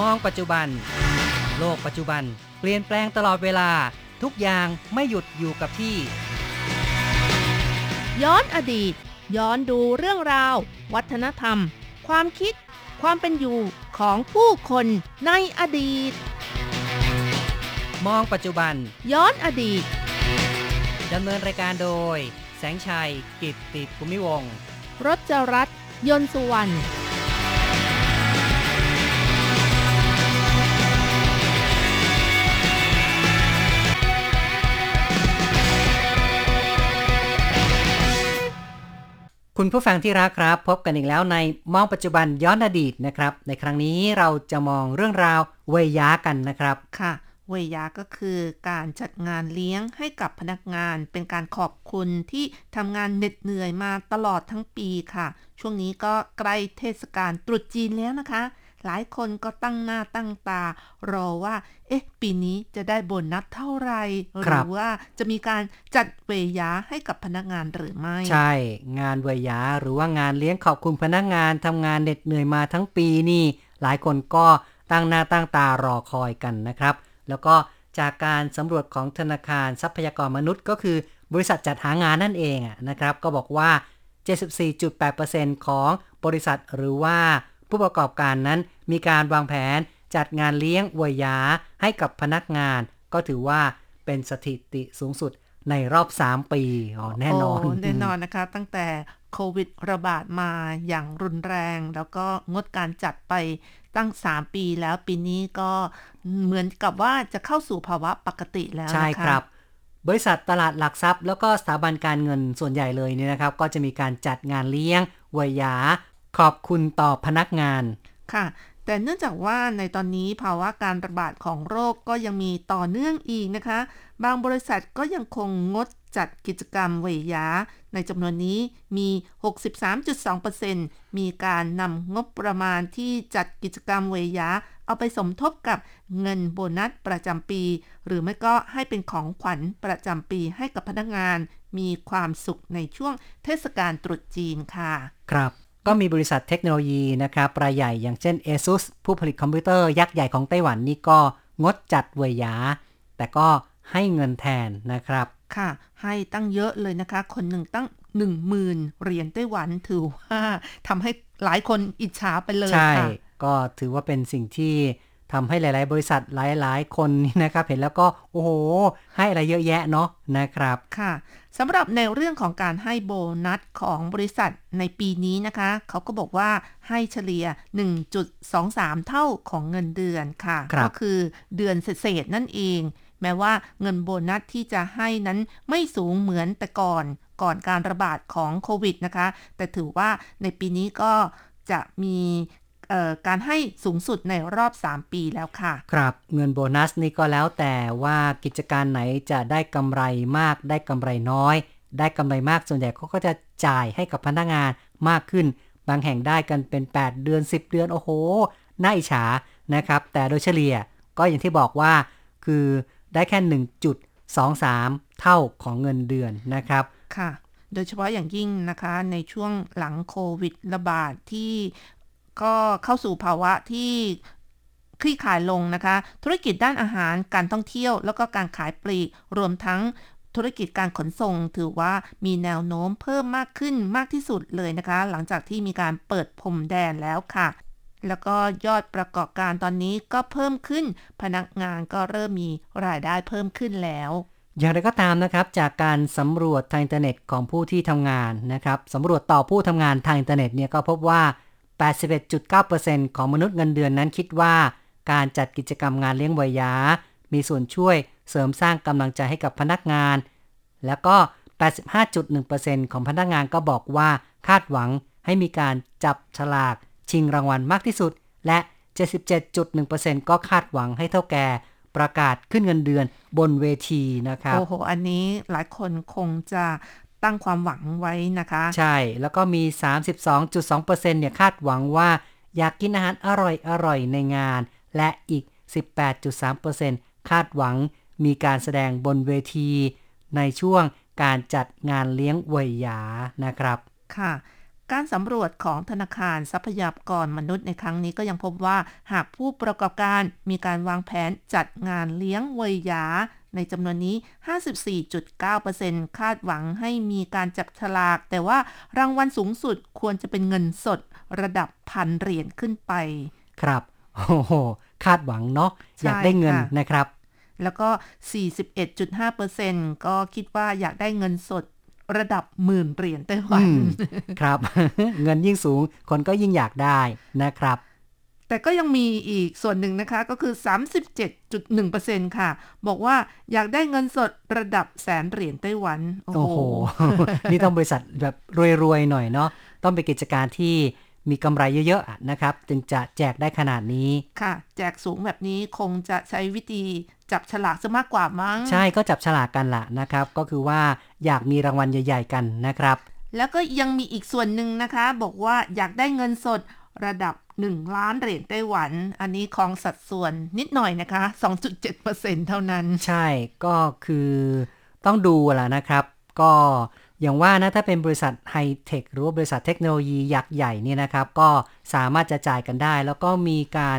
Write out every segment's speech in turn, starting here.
มองปัจจุบัน โลกปัจจุบัน เปลี่ยนแปลงตลอดเวลา ทุกอย่างไม่หยุดอยู่กับที่ ย้อนอดีต ย้อนดูเรื่องราว วัฒนธรรม ความคิด ความเป็นอยู่ของผู้คนในอดีต มองปัจจุบัน ย้อนอดีตดำเนินรายการโดย แสงชัย กิตติภูมิวงศ์รจรัสยนต์สุวรรณ คุณผู้ฟังที่รักครับ พบกันอีกแล้วในมองปัจจุบันย้อนอดีตนะครับ ในครั้งนี้เราจะมองเรื่องราวเวยากันนะครับ ค่ะ เวยาก็คือการจัดงานเลี้ยงให้กับพนักงาน เป็นการขอบคุณที่ทำงานเหน็ดเหนื่อยมาตลอดทั้งปีค่ะ ช่วงนี้ก็ใกล้เทศกาลตรุษจีนแล้วนะคะ หลายคนก็ตั้งหน้าตั้งตา รอว่า เอ๊ะ ปีนี้จะได้โบนัสเท่าไหร่หครัรืบอว่าจะมีการจัดเวยาให้กับพนักงานหรือไม่ ใช่ งานเวยาหรือว่างานเลี้ยงขอบคุณพนักงานทำงานเหน็ดเหนื่อยมาทั้งปีนี่ หลายคนก็ตั้งหน้าตั้งตารอคอยกันนะครับ แล้วก็จากการสำรวจของธนาคารทรัพยากรมนุษย์ ก็คือบริษัทจัดหางานนั่นเองอะนะครับ ก็บอกว่า 74.8%ของบริษัทหรือว่า ผู้ประกอบการนั้นมีการวางแผนจัดงานเลี้ยงเวยาให้กับพนักงาน ก็ถือว่าเป็นสถิติสูงสุดในรอบ 3 ปีอ๋อแน่นอนโแน่นอนนะคะ ตั้งแต่โควิดระบาดมาอย่างรุนแรง แล้วก็งดการจัดไปตั้ง 3 ปีแล้วปีนี้ก็เหมือนกับว่าจะเข้าสู่ภาวะปกติแล้วนะคะใช่ครับ บริษัทตลาดหลักทรัพย์ แล้วก็สถาบันการเงินส่วนใหญ่เลยเนี่ยนะครับ ก็จะมีการจัดงานเลี้ยงเวยา ขอบคุณต่อพนักงานค่ะ แต่เนื่องจากว่าในตอนนี้ภาวะการระบาดของโรคก็ยังมีต่อเนื่องอีกนะคะ บางบริษัทก็ยังคงงดจัดกิจกรรมเวยา ในจำนวนนี้มี 63.2%มีการนำงบประมาณที่จัดกิจกรรมเวยา เอาไปสมทบกับเงินโบนัสประจำปี หรือไม่ก็ให้เป็นของขวัญประจำปีให้กับพนักงาน มีความสุขในช่วงเทศกาลตรุษจีนค่ะ ครับ ก็มีบริษัทเทคโนโลยีนะครับรายใหญ่อย่างเช่น ASUS ผู้ผลิตคอมพิวเตอร์ยักษ์ใหญ่ของไต้หวันนี่ก็งดจัดเวยาแต่ก็ให้เงินแทนนะครับ ค่ะ ให้ตั้งเยอะเลยนะคะ คนหนึ่งตั้ง10,000เหรียญไต้หวันถือว่าทำให้หลายคนอิจฉาไปเลยใช่ค่ะก็ถือว่าเป็นสิ่งที่ ทำให้หลาย ๆ บริษัทหลาย ๆ คนนี่นะครับ เห็นแล้วก็โอ้โห ให้อะไรเยอะแยะเนาะนะครับค่ะสำหรับในเรื่องของการให้โบนัสของบริษัทในปีนี้นะคะ เขาก็บอกว่าให้เฉลี่ย 1.23 เท่าของเงินเดือนค่ะครับก็คือเดือนเศษๆนั่นเอง แม้ว่าเงินโบนัสที่จะให้นั้นไม่สูงเหมือนแต่ก่อนก่อนการระบาดของโควิดนะคะ แต่ถือว่าในปีนี้ก็จะมีเอ่อ การให้สูงสุดในรอบ 3 ปีแล้วค่ะ ครับเงินโบนัสนี่ก็แล้วแต่ว่ากิจการไหนจะได้กำไรมากได้กำไรน้อย ได้กำไรมากส่วนใหญ่เขาก็จะจ่ายให้กับพนักงานมากขึ้น บางแห่งได้กันเป็น 8 เดือน 10 เดือน โอ้โหน่าอิจฉานะครับ แต่โดยเฉลี่ยก็อย่างที่บอกว่าคือได้แค่ 1.23 เท่าของเงินเดือนนะครับค่ะโดยเฉพาะอย่างยิ่งนะคะในช่วงหลังโควิดระบาดที่ ก็เข้าสู่ภาวะที่คลี่คลายลงนะคะ ธุรกิจด้านอาหารการท่องเที่ยว แล้วก็การขายปลีกรวมทั้งธุรกิจการขนส่งถือว่ามีแนวโน้มเพิ่มมากขึ้นมากที่สุดเลยนะคะ หลังจากที่มีการเปิดพรมแดนแล้วค่ะ แล้วก็ยอดประกอบการตอนนี้ก็เพิ่มขึ้น พนักงานก็เริ่มมีรายได้เพิ่มขึ้นแล้วอย่างไรก็ตามนะครับ จากการสำรวจทางอินเทอร์เน็ตของผู้ที่ทำงานนะครับสำรวจต่อผู้ทำงานทางอินเทอร์เน็ตเนี่ยก็พบว่า 81.9%ของมนุษย์เงินเดือนนั้นคิดว่า การจัดกิจกรรมงานเลี้ยงเวยา มีส่วนช่วยเสริมสร้างกำลังใจให้กับพนักงาน แล้วก็ 85.1%ของพนักงานก็บอกว่าคาดหวังให้มีการจับฉลาก ชิงรางวัลมากที่สุด และ 77.1%ก็คาดหวังให้เท่าแก่ประกาศขึ้นเงินเดือนบนเวทีนะครับ โอ้โห อันนี้หลายคนคงจะ ตั้งความหวังไว้นะคะ ใช่แล้วก็มี 32.2%เนี่ยคาดหวังว่า อยากกินอาหารอร่อยอร่อยในงาน และอีก 18.3%คาดหวังมีการแสดงบนเวที ในช่วงการจัดงานเลี้ยงเวยหยานะครับ ค่ะการสำรวจของธนาคารทรัพยากรมนุษย์ในครั้งนี้ก็ยังพบว่า หากผู้ประกอบการมีการวางแผนจัดงานเลี้ยงวัยยา ในจำนวนนี้ 54.9%คาดหวังให้มีการจับฉลาก แต่ว่ารางวัลสูงสุดควรจะเป็นเงินสดระดับพันเหรียญขึ้นไป ครับโอ้โห คาดหวังเนาะใช่อยากได้เงินค่ะนะครับ แล้วก็ 41.5%ก็คิดว่าอยากได้เงินสดระดับหมื่นเหรียญไต้หวัอืนมครับ เงินยิ่งสูงคนก็ยิ่งอยากได้นะครับ แต่ก็ยังมีอีกส่วนหนึ่งนะคะก็คือ 37.1%ค่ะ บอกว่าอยากได้เงินสดระดับแสนเหรียญไต้หวัน โอ้โอ้โหโหนี่ต้องบริษัทแบบรวยๆหน่อยเนาะต้องเป็นกิจการที่มีกำไรเยอะๆอะนะครับ จึงจะแจกได้ขนาดนี้ค่ะ แจกสูงแบบนี้คงจะใช้วิธีจับฉลากซะมากกว่ามั้ง ใช่ก็จับฉลากกันละนะครับ ก็คือว่าอยากมีรางวัลใหญ่ ๆ กันนะครับ แล้วก็ยังมีอีกส่วนหนึ่งนะคะ บอกว่าอยากได้เงินสดระดับ 1 ล้านเหรียญไต้หวัน อันนี้ของสัดส่วนนิดหน่อยนะคะ 2.7%เท่านั้น ใช่ก็คือต้องดูแหละนะครับ ก็อย่างว่านะถ้าเป็นบริษัทไฮเทคหรือว่าบริษัทเทคโนโลยียักษ์ใหญ่เนี่ยนะครับ ก็สามารถจะจ่ายกันได้ แล้วก็มีการ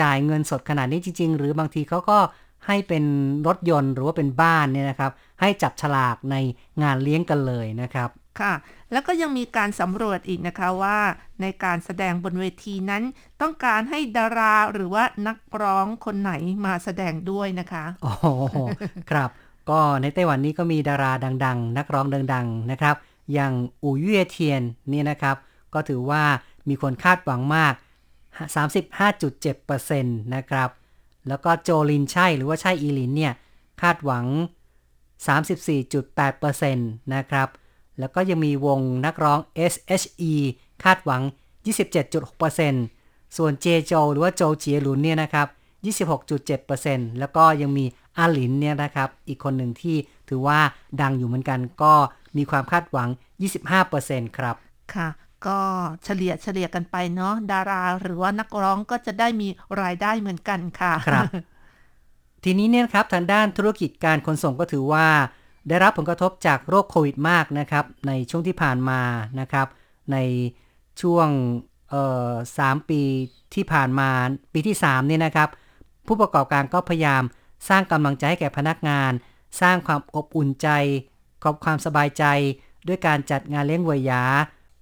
จ่ายเงินสดขนาดนี้จริง ๆ หรือบางทีเขาก็ให้เป็นรถยนต์หรือว่าเป็นบ้านเนี่ยนะครับ ให้จับฉลากในงานเลี้ยงกันเลยนะครับ ค่ะ แล้วก็ยังมีการสำรวจอีกนะคะว่า ในการแสดงบนเวทีนั้น ต้องการให้ดาราหรือว่านักร้องคนไหนมาแสดงด้วยนะคะโอ้โหครับ ก็ในไต้หวันนี้ก็มีดาราดัง ๆ นักร้องดัง ๆ นะครับ อย่างอู่เย่เทียนนี่นะครับ ก็ถือว่ามีคนคาดหวังมาก 35.7%นะครับแล้วก็โจลินใช่หรือว่าใช่อีลินเนี่ย คาดหวัง 34.8%นะครับ แล้วก็ยังมีวงนักร้อง SHE คาดหวัง 27.6%ส่วนเจโจหรือว่าโจเจียหลุนเนี่ยนะครับ 26.7%แล้วก็ยังมีอาหลินเนี่ยนะครับ อีกคนหนึ่งที่ถือว่าดังอยู่เหมือนกันก็มีความคาดหวัง 25%ครับ ค่ะ ก็เฉลี่ยเฉลี่ยกันไปเนาะดาราหรือว่านักร้องก็จะได้มีรายได้เหมือนกันค่ะ ครับ ทีนี้เนี่ยนะครับทางด้านธุรกิจการขนส่งก็ถือว่า ได้รับผลกระทบจากโรคโควิดมากนะครับ ในช่วงที่ผ่านมานะครับ ในช่วงสามปีที่ผ่านมาปีที่3เนี่ยนะครับ ผู้ประกอบการก็พยายามสร้างกำลังใจให้แก่พนักงาน สร้างความอบอุ่นใจกับความสบายใจ ด้วยการจัดงานเลี้ยงวัยยา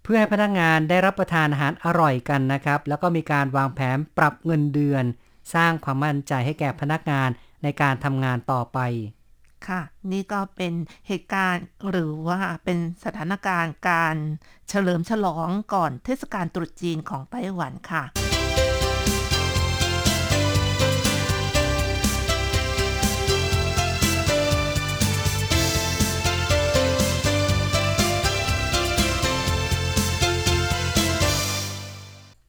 เพื่อให้พนักงานได้รับประทานอาหารอร่อยกันนะครับ แล้วก็มีการวางแผนปรับเงินเดือน สร้างความมั่นใจให้แก่พนักงานในการทำงานต่อไป ค่ะ นี่ก็เป็นเหตุการณ์หรือว่าเป็นสถานการณ์การเฉลิมฉลองก่อนเทศกาลตรุษจีนของไต้หวันค่ะ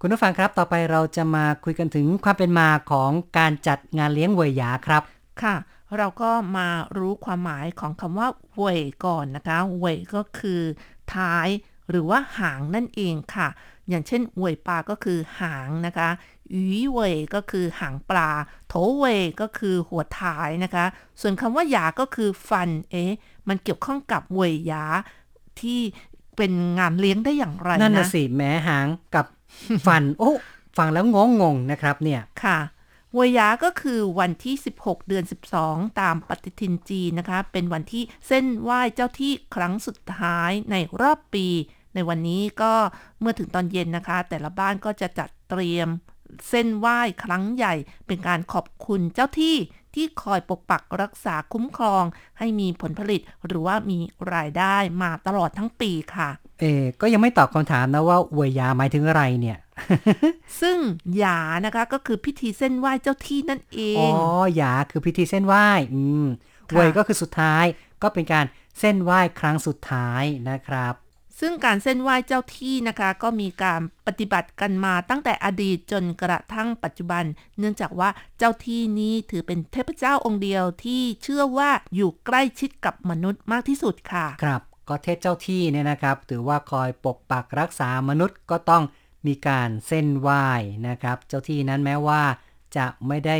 คุณผู้ฟังครับ ต่อไปเราจะมาคุยกันถึงความเป็นมาของการจัดงานเลี้ยงเวยหยาครับ ค่ะ เราก็มารู้ความหมายของคำว่าเว่ยก่อนนะคะเว่ยก็คือ ท้าย หรือว่าหางนั่นเองค่ะ อย่างเช่นเว่ยปลาก็คือหางนะคะหยีเว่ยก็คือหางปลา โถเว่ยก็คือหัวท้ายนะคะ ส่วนคำว่าหยาก็คือฟัน เอ๊ะ มันเกี่ยวข้องกับเว่ยหยาที่เป็นงานเลี้ยงได้อย่างไรนั่นนะน่ะสิแม้หางกับฟัน โอ้ ฟังแล้วงงงๆนะครับเนี่ย ค่ะ เวยาก็คือวันที่ 16 เดือน 12 ตามปฏิทินจีนนะคะ เป็นวันที่เส้นไหว้เจ้าที่ครั้งสุดท้ายในรอบปี ในวันนี้ก็เมื่อถึงตอนเย็นนะคะ แต่ละบ้านก็จะจัดเตรียมเส้นไหว้ครั้งใหญ่ เป็นการขอบคุณเจ้าที่ที่คอยปกปักรักษาคุ้มครอง ให้มีผลผลิตหรือว่ามีรายได้มาตลอดทั้งปีค่ะ เออก็ยังไม่ตอบคำถามนะว่าเวยหยาหมายถึงอะไรเนี่ย ซึ่งหยานะคะก็คือพิธีเส้นไหว้เจ้าที่นั่นเออ๋องหยาคือพิธีเส้นไหว้ อืมค่ะเวยก็คือสุดท้าย ก็เป็นการเส้นไหว้ครั้งสุดท้ายนะครับ ซึ่งการเส้นไหว้เจ้าที่นะคะ ก็มีการปฏิบัติกันมาตั้งแต่อดีตจนกระทั่งปัจจุบัน เนื่องจากว่าเจ้าที่นี้ถือเป็นเทพเจ้าองค์เดียวที่เชื่อว่าอยู่ใกล้ชิดกับมนุษย์มากที่สุดค่ะ ครับ ก็เทพเจ้าที่เนี่ยนะครับถือว่าคอยปกปักรักษามนุษย์ก็ต้องมีการเส้นไหว้นะครับ เจ้าที่นั้นแม้ว่าจะไม่ได้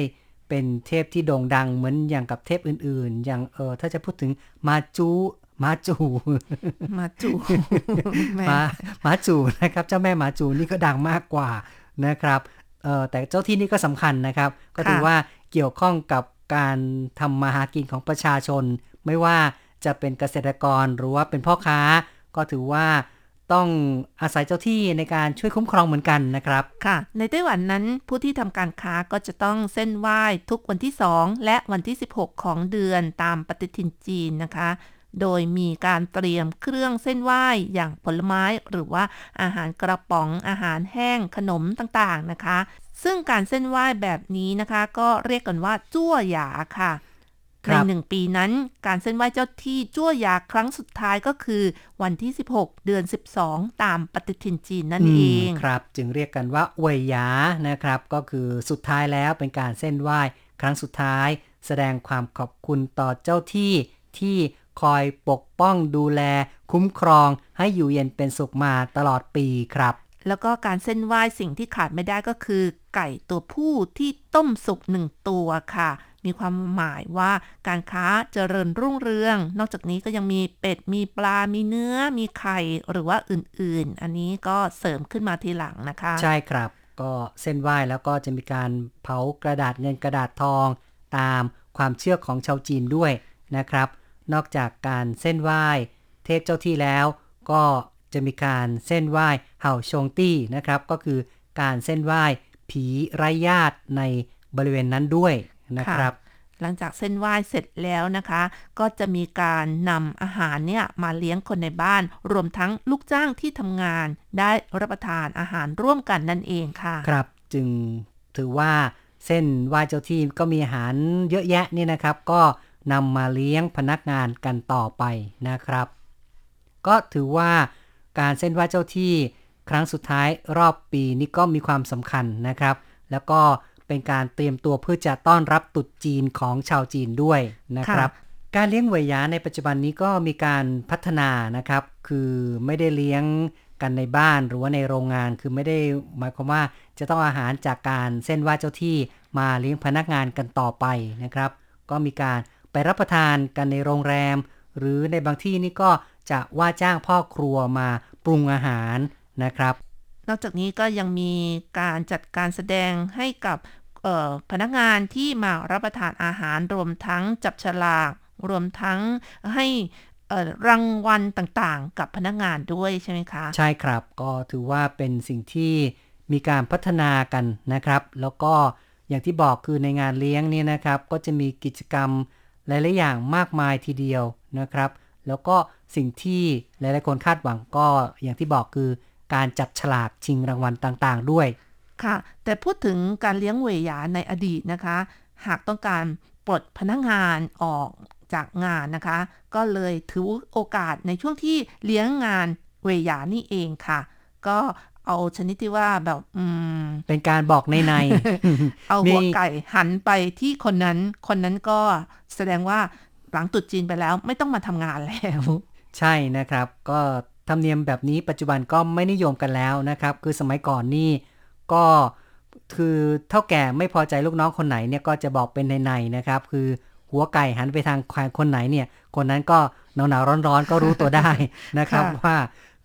เป็นเทพที่โด่งดังเหมือนอย่างกับเทพอื่น ๆ อย่างเออถ้าจะพูดถึงมาจูมาจู มาจูแม่มามาจูนะครับ เจ้าแม่มาจูนี่ก็ดังมากกว่านะครับเออแต่เจ้าที่นี่ก็สำคัญนะครับ ก็ถือว่าเกี่ยวข้องกับการทำมาหากินของประชาชน ไม่ว่า จะเป็นเกษตรกรหรือว่าเป็นพ่อค้า ก็ถือว่าต้องอาศัยเจ้าที่ในการช่วยคุ้มครองเหมือนกันนะครับ ค่ะ ในไต้หวันนั้นผู้ที่ทำการค้าก็จะต้องเส้นไหว้ทุกวันที่ 2 และวันที่ 16 ของเดือนตามปฏิทินจีนนะคะ โดยมีการเตรียมเครื่องเส้นไหว้อย่างผลไม้หรือว่าอาหารกระป๋องอาหารแห้งขนมต่างๆนะคะ ซึ่งการเส้นไหว้แบบนี้นะคะ ก็เรียกกันว่าจั่วหยาค่ะ ในบหนึ่งปีนั้น การเส้นไหว้เจ้าที่จั่วหยาครั้งสุดท้ายก็คือ วันที่ 16 เดือน 12 ตามปฏิทินจีนนั่นเองมครับ จึงเรียกกันว่าอวยหยานะครับ ก็คือสุดท้ายแล้วเป็นการเส้นไหว้ครั้งสุดท้าย แสดงความขอบคุณต่อเจ้าที่ที่คอยปกป้องดูแล คุ้มครองให้อยู่เย็นเป็นสุขมาตลอดปีครับ แล้วก็การเส้นไหว้สิ่งที่ขาดไม่ได้ก็คือ ไก่ตัวผู้ที่ต้มสุกหนึ่งตัวค่ะ มีความหมายว่าการค้าเจริญรุ่งเรือง นอกจากนี้ก็ยังมีเป็ด มีปลา มีเนื้อ มีไข่ หรือว่าอื่นๆ อันนี้ก็เสริมขึ้นมาทีหลังนะคะ ใช่ครับ ก็เส้นไหว้แล้วก็จะมีการเผากระดาษเงินกระดาษทอง ตามความเชื่อของชาวจีนด้วยนะครับ นอกจากการเส้นไหว้เทพเจ้าที่แล้ว ก็จะมีการเส้นไหว้เห่าชงตี้นะครับ ก็คือการเส้นไหว้ผีไร้ญาติในบริเวณนั้นด้วย นะครับ หลังจากเส้นไหว้เสร็จแล้วนะคะ ก็จะมีการนำอาหารเนี่ยมาเลี้ยงคนในบ้าน รวมทั้งลูกจ้างที่ทำงาน ได้รับประทานอาหารร่วมกันนั่นเองค่ะ ครับจึงถือว่าเส้นไหว้เจ้าที่ก็มีอาหารเยอะแยะนี่นะครับ ก็นำมาเลี้ยงพนักงานกันต่อไปนะครับ ก็ถือว่าการเส้นไหว้เจ้าที่ครั้งสุดท้ายรอบปีนี้ก็มีความสำคัญนะครับ แล้วก็ เป็นการเตรียมตัวเพื่อจะต้อนรับตรุษจีนของชาวจีนด้วยนะครับ การเลี้ยงเหวยหยาในปัจจุบันนี้ก็มีการพัฒนานะครับ คือไม่ได้เลี้ยงกันในบ้านหรือว่าในโรงงานคือไม่ได้หมายความว่าจะต้องอาหารจากการเส้นไหว้เจ้าที่มาเลี้ยงพนักงานกันต่อไปนะครับ ก็มีการไปรับประทานกันในโรงแรม หรือในบางที่นี่ก็จะว่าจ้างพ่อครัวมาปรุงอาหารนะครับ นอกจากนี้ก็ยังมีการจัดการแสดงให้กับเอ่อ พนักงานที่มารับประทานอาหารรวมทั้งจับฉลาก รวมทั้งให้รางวัลต่างๆ กับพนักงานด้วยใช่ไหมคะ ใช่ครับก็ถือว่าเป็นสิ่งที่มีการพัฒนากันนะครับ แล้วก็อย่างที่บอกคือในงานเลี้ยงเนี่ยนะครับ ก็จะมีกิจกรรมหลายๆอย่างมากมายทีเดียวนะครับ แล้วก็สิ่งที่หลายๆคนคาดหวังก็อย่างที่บอกคือการจับฉลากชิงรางวัลต่างๆ ด้วย ค่ะ แต่พูดถึงการเลี้ยงเหวยหยาในอดีตนะคะ หากต้องการปลดพนักงานออกจากงานนะคะ ก็เลยถือโอกาสในช่วงที่เลี้ยงงานเหวยหยานี่เองค่ะ ก็เอาชนิดที่ว่าแบบ อืม เป็นการบอกในใน เอาหัวมีไก่หันไปที่คนนั้น คนนั้นก็แสดงว่าหลังตรุดจีนไปแล้ว ไม่ต้องมาทำงานแล้ว ใช่นะครับ ก็ธรรมเนียมแบบนี้ปัจจุบันก็ไม่นิยมกันแล้วนะครับ คือสมัยก่อนนี่ ก็คือเท่าแก่ไม่พอใจลูกน้องคนไหนเนี่ยก็จะบอกเป็นในๆนะครับ คือหัวไก่หันไปทางใครคนไหนเนี่ย คนนั้นก็หนาวหนาวร้อนร้อนๆก็รู้ตัวได้นะครับค่ะว่า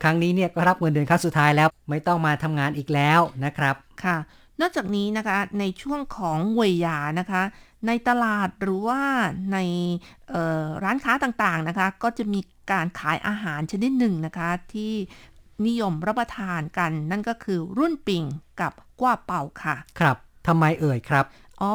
ครั้งนี้เนี่ยก็รับเงินเดือนครั้งสุดท้ายแล้ว ไม่ต้องมาทำงานอีกแล้วนะครับค่ะ นอกจากนี้นะคะในช่วงของเวยหยานะคะ ในตลาดหรือว่าในเอ่อร้านค้าต่างๆนะคะ ก็จะมีการขายอาหารชนิดหนึ่งนะคะ ที่ นิยมรับประทานกัน นั่นก็คือรุ่นปิ่งกับกว้าเป่าค่ะ ครับทำไมเอ่ยครับอ๋อ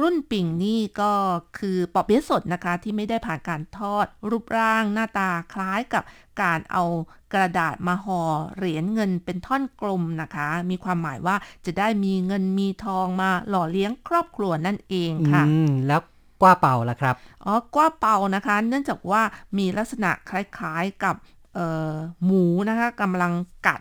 รุ่นปิ่งนี่ก็คือปอเปี๊ยะสดนะคะ ที่ไม่ได้ผ่านการทอด รูปร่างหน้าตาคล้ายกับการเอากระดาษมาห่อเหรียญเงินเป็นท่อนกลมนะคะ มีความหมายว่าจะได้มีเงินมีทองมาหล่อเลี้ยงครอบครัวนั่นเองค่ะอืมแล้วกว่าเป่าล่ะครับ อ๋อ กว้าเปานะคะ เนื่องจากว่ามีลักษณะคล้ายๆกับเอ่อ หมูนะคะกำลังกัด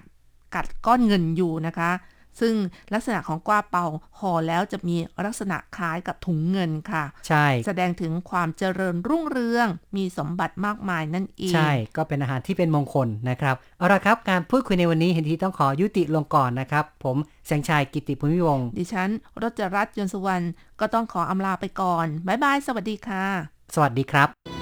กัดก้อนเงินอยู่นะคะ ซึ่งลักษณะของกว้าเปาห่อแล้วจะมีลักษณะคล้ายกับถุงเงินค่ะ ใช่ แสดงถึงความเจริญรุ่งเรือง มีสมบัติมากมายนั่นเอง ใช่ ก็เป็นอาหารที่เป็นมงคลนะครับ เอาละครับ การพูดคุยในวันนี้เห็นทีต้องขอยุติลงก่อนนะครับ ผมแสงชัยกิติภูมิวงศ์ดิฉันรจรัตน์ยนต์สุวรรณก็ต้องขออำลาไปก่อนบ๊ายบายสวัสดีค่ะ สวัสดีครับ